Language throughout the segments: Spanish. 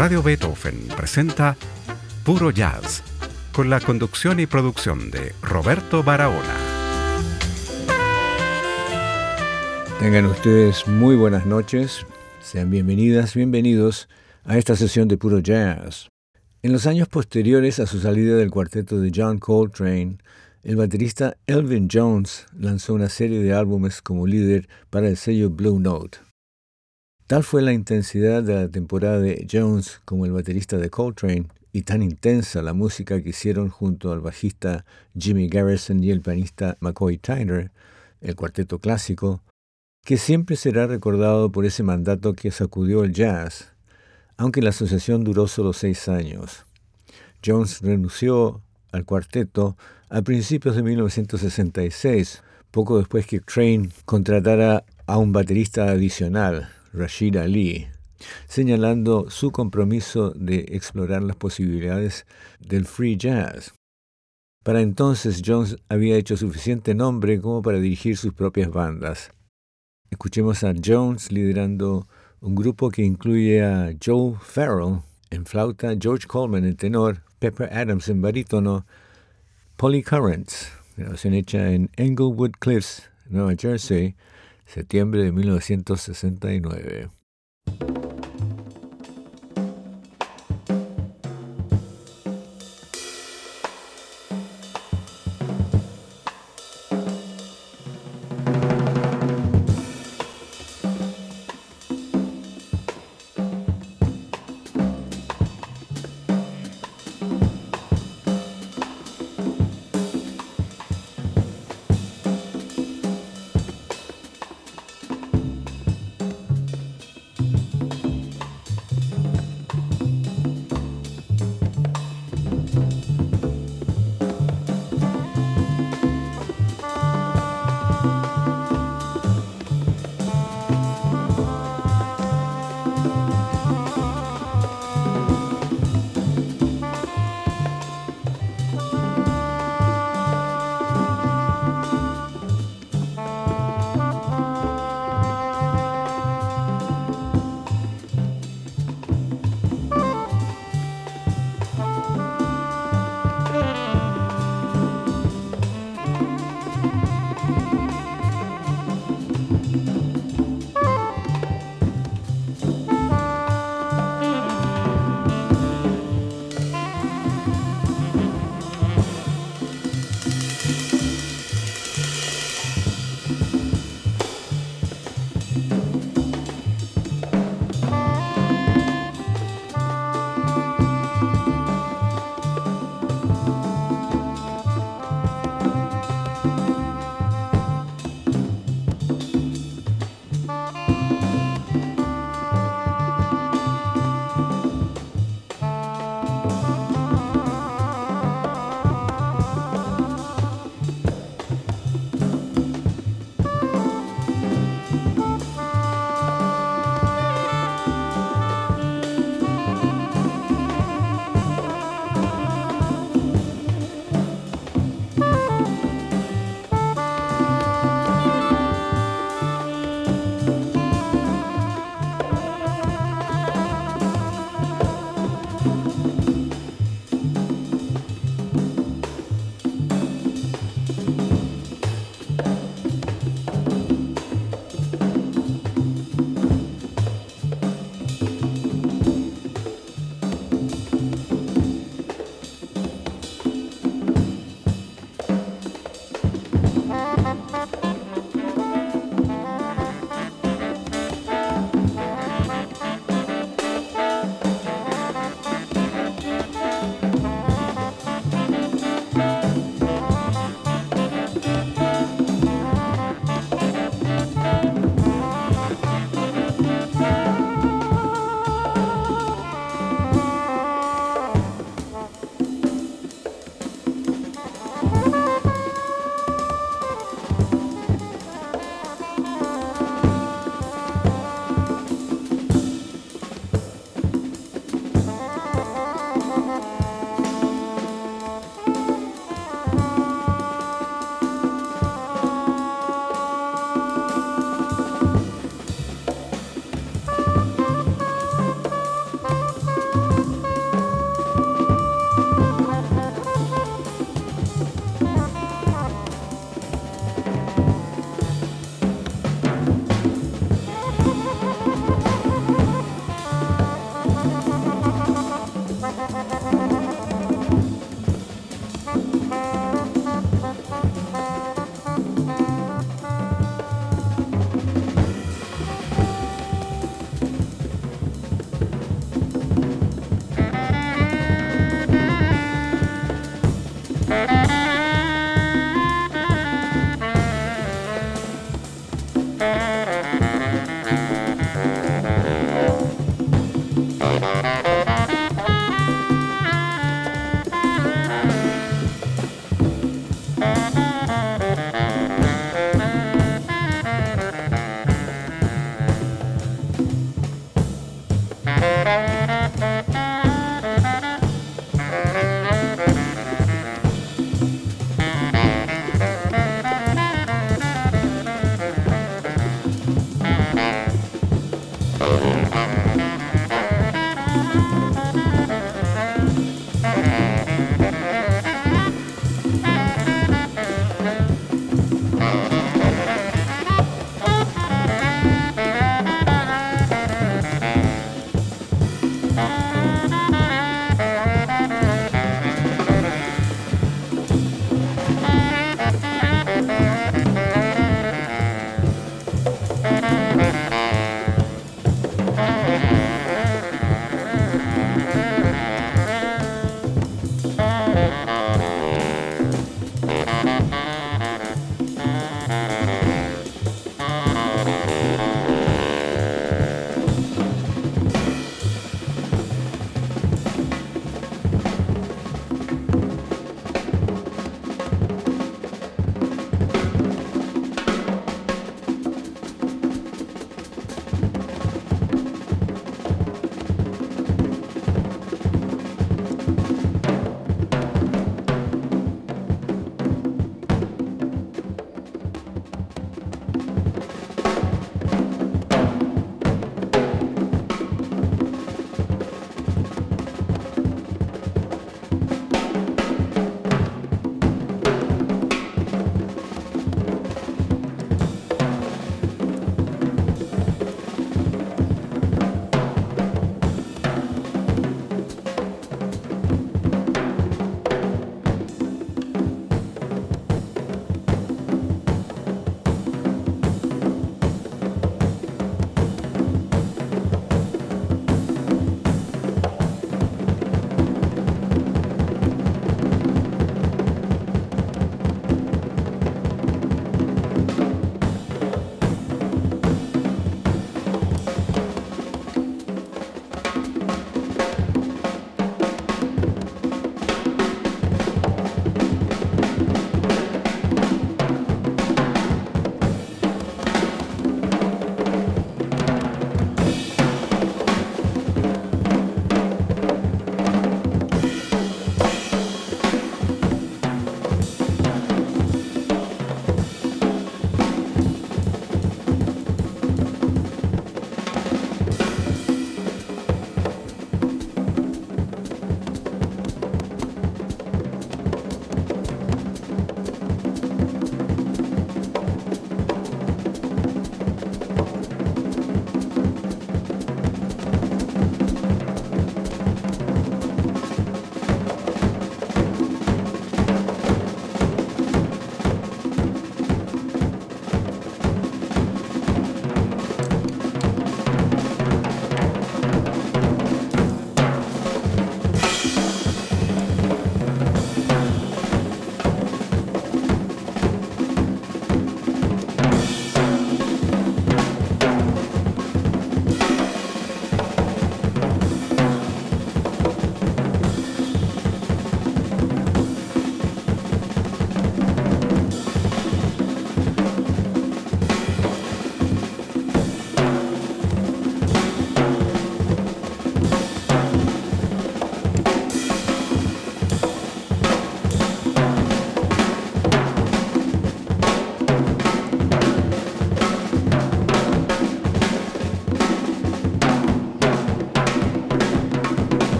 Radio Beethoven presenta Puro Jazz, con la conducción y producción de Roberto Barahona. Tengan ustedes muy buenas noches, sean bienvenidas, bienvenidos a esta sesión de Puro Jazz. En los años posteriores a su salida del cuarteto de John Coltrane, el baterista Elvin Jones lanzó una serie de álbumes como líder para el sello Blue Note. Tal fue la intensidad de la temporada de Jones como el baterista de Coltrane y tan intensa la música que hicieron junto al bajista Jimmy Garrison y el pianista McCoy Tyner, el cuarteto clásico, que siempre será recordado por ese mandato que sacudió el jazz, aunque la asociación duró solo seis años. Jones renunció al cuarteto a principios de 1966, poco después que Train contratara a un baterista adicional, Rashid Ali, señalando su compromiso de explorar las posibilidades del free jazz. Para entonces Jones había hecho suficiente nombre como para dirigir sus propias bandas. Escuchemos a Jones liderando un grupo que incluye a Joe Farrell en flauta, George Coleman en tenor, Pepper Adams en barítono, Polly Currents, grabación hecha en Englewood Cliffs, Nueva Jersey, septiembre de 1969.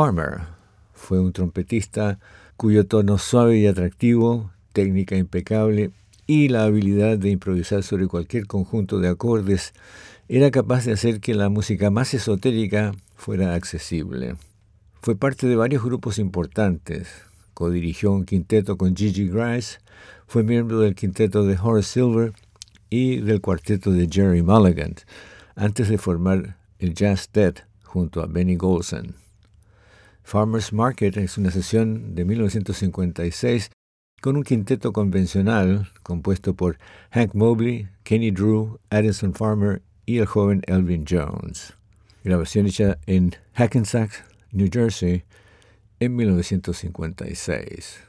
Farmer fue un trompetista cuyo tono suave y atractivo, técnica impecable y la habilidad de improvisar sobre cualquier conjunto de acordes era capaz de hacer que la música más esotérica fuera accesible. Fue parte de varios grupos importantes, codirigió un quinteto con Gigi Grice, fue miembro del quinteto de Horace Silver y del cuarteto de Jerry Mulligan, antes de formar el Jazz Dead junto a Benny Golson. Farmer's Market es una sesión de 1956 con un quinteto convencional compuesto por Hank Mobley, Kenny Drew, Addison Farmer y el joven Elvin Jones. Grabación hecha en Hackensack, New Jersey, en 1956.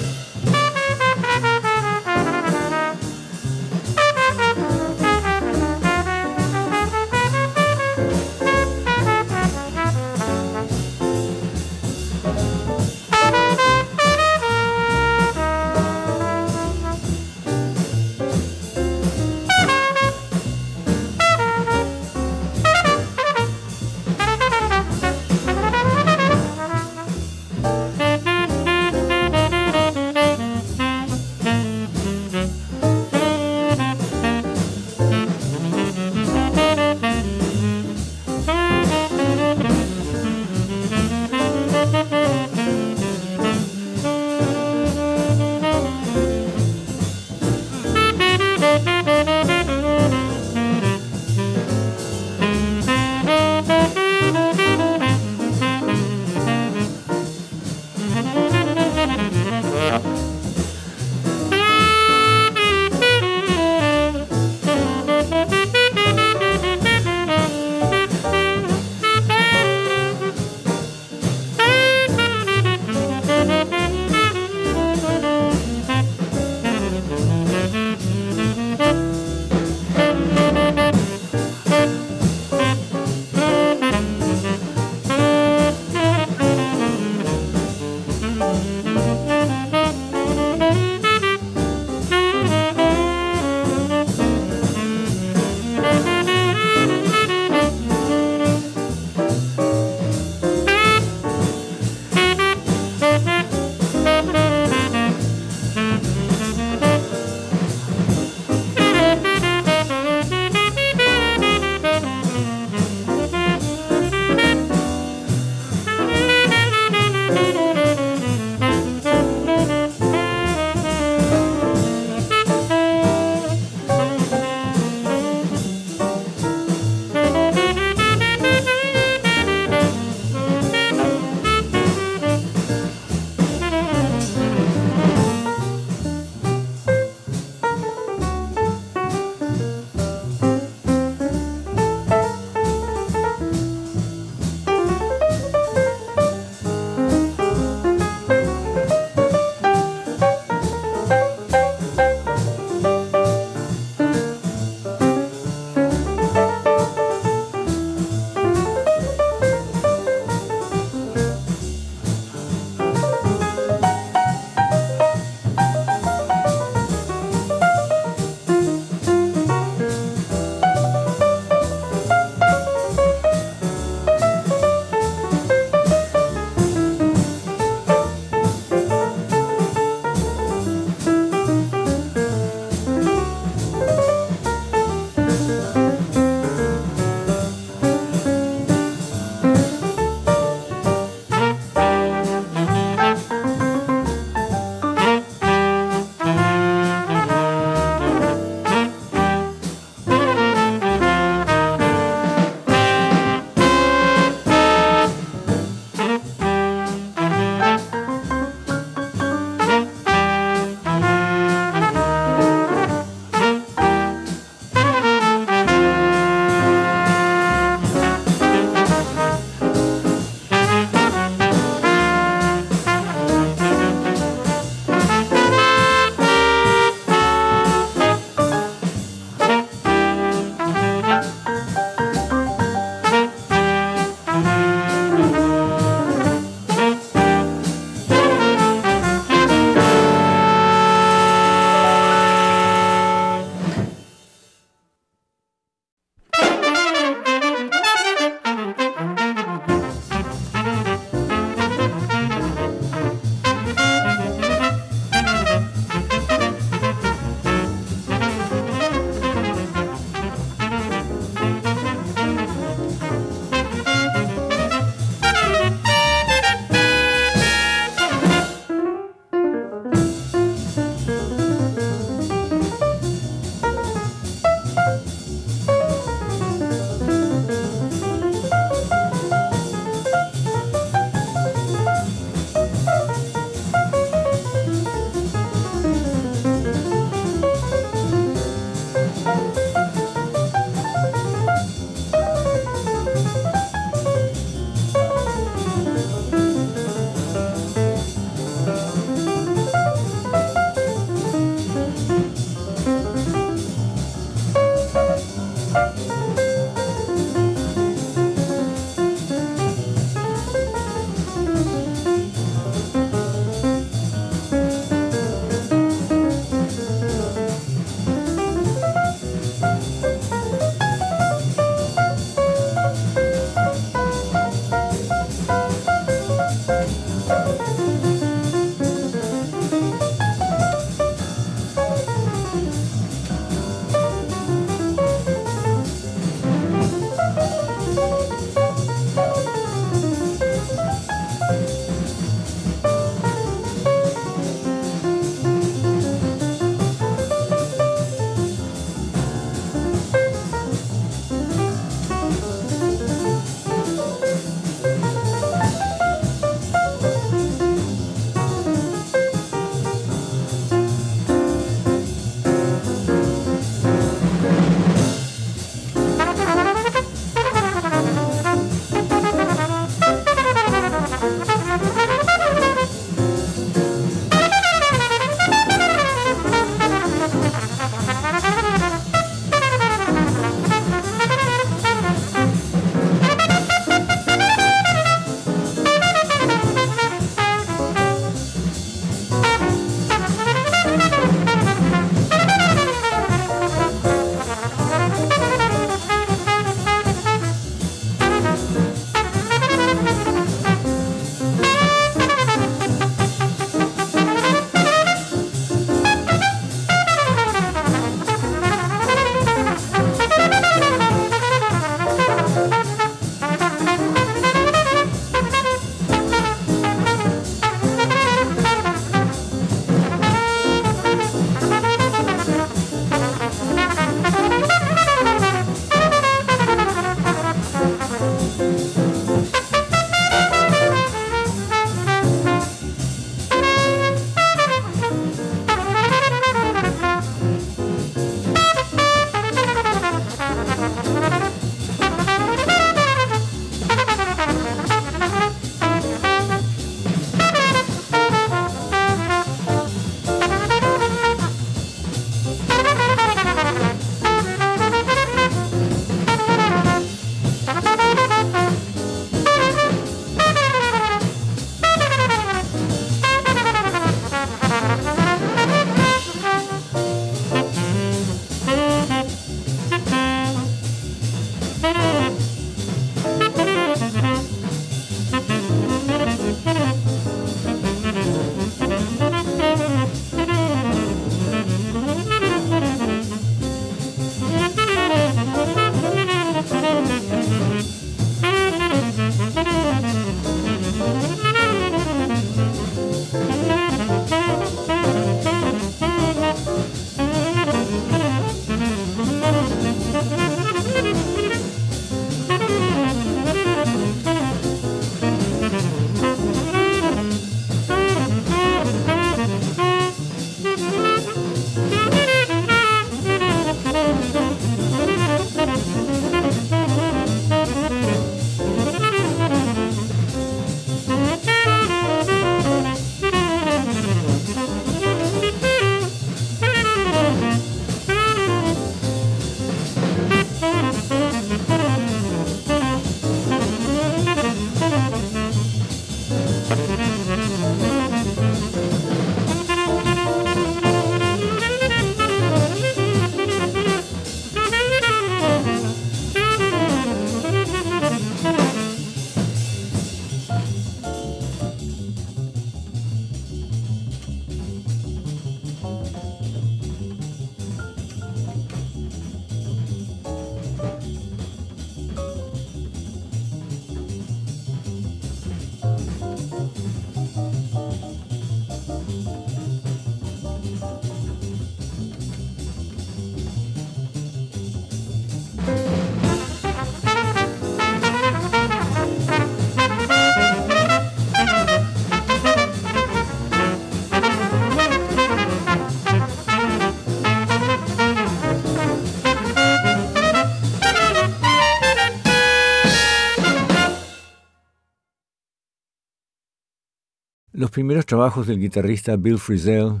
Primeros trabajos del guitarrista Bill Frisell,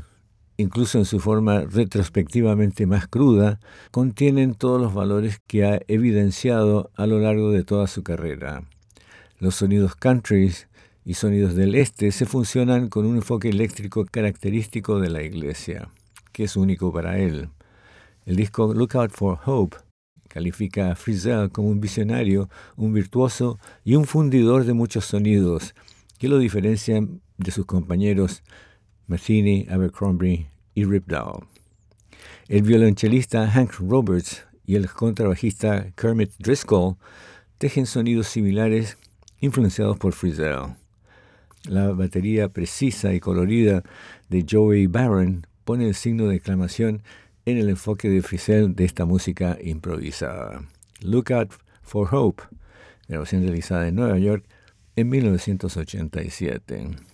incluso en su forma retrospectivamente más cruda, contienen todos los valores que ha evidenciado a lo largo de toda su carrera. Los sonidos countries y sonidos del este se funcionan con un enfoque eléctrico característico de la iglesia, que es único para él. El disco Lookout for Hope califica a Frisell como un visionario, un virtuoso y un fundidor de muchos sonidos, que lo diferencian de sus compañeros Metheny, Abercrombie y Ripdahl. El violonchelista Hank Roberts y el contrabajista Kermit Driscoll tejen sonidos similares influenciados por Frizzell. La batería precisa y colorida de Joey Barron pone el signo de exclamación en el enfoque de Frizzell de esta música improvisada. Look Out for Hope, grabación realizada en Nueva York en 1987.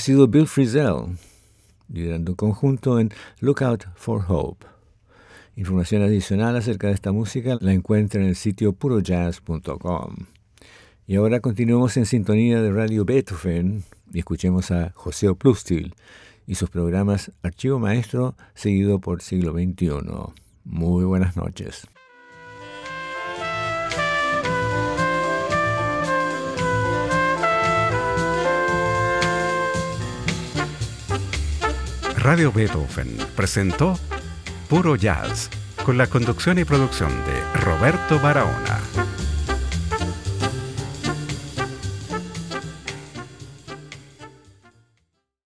Sido Bill Frisell, liderando un conjunto en Lookout for Hope. Información adicional acerca de esta música la encuentra en el sitio purojazz.com. Y ahora continuamos en sintonía de Radio Beethoven y escuchemos a José Oplustil y sus programas Archivo Maestro seguido por Siglo XXI. Muy buenas noches. Radio Beethoven presentó Puro Jazz con la conducción y producción de Roberto Barahona.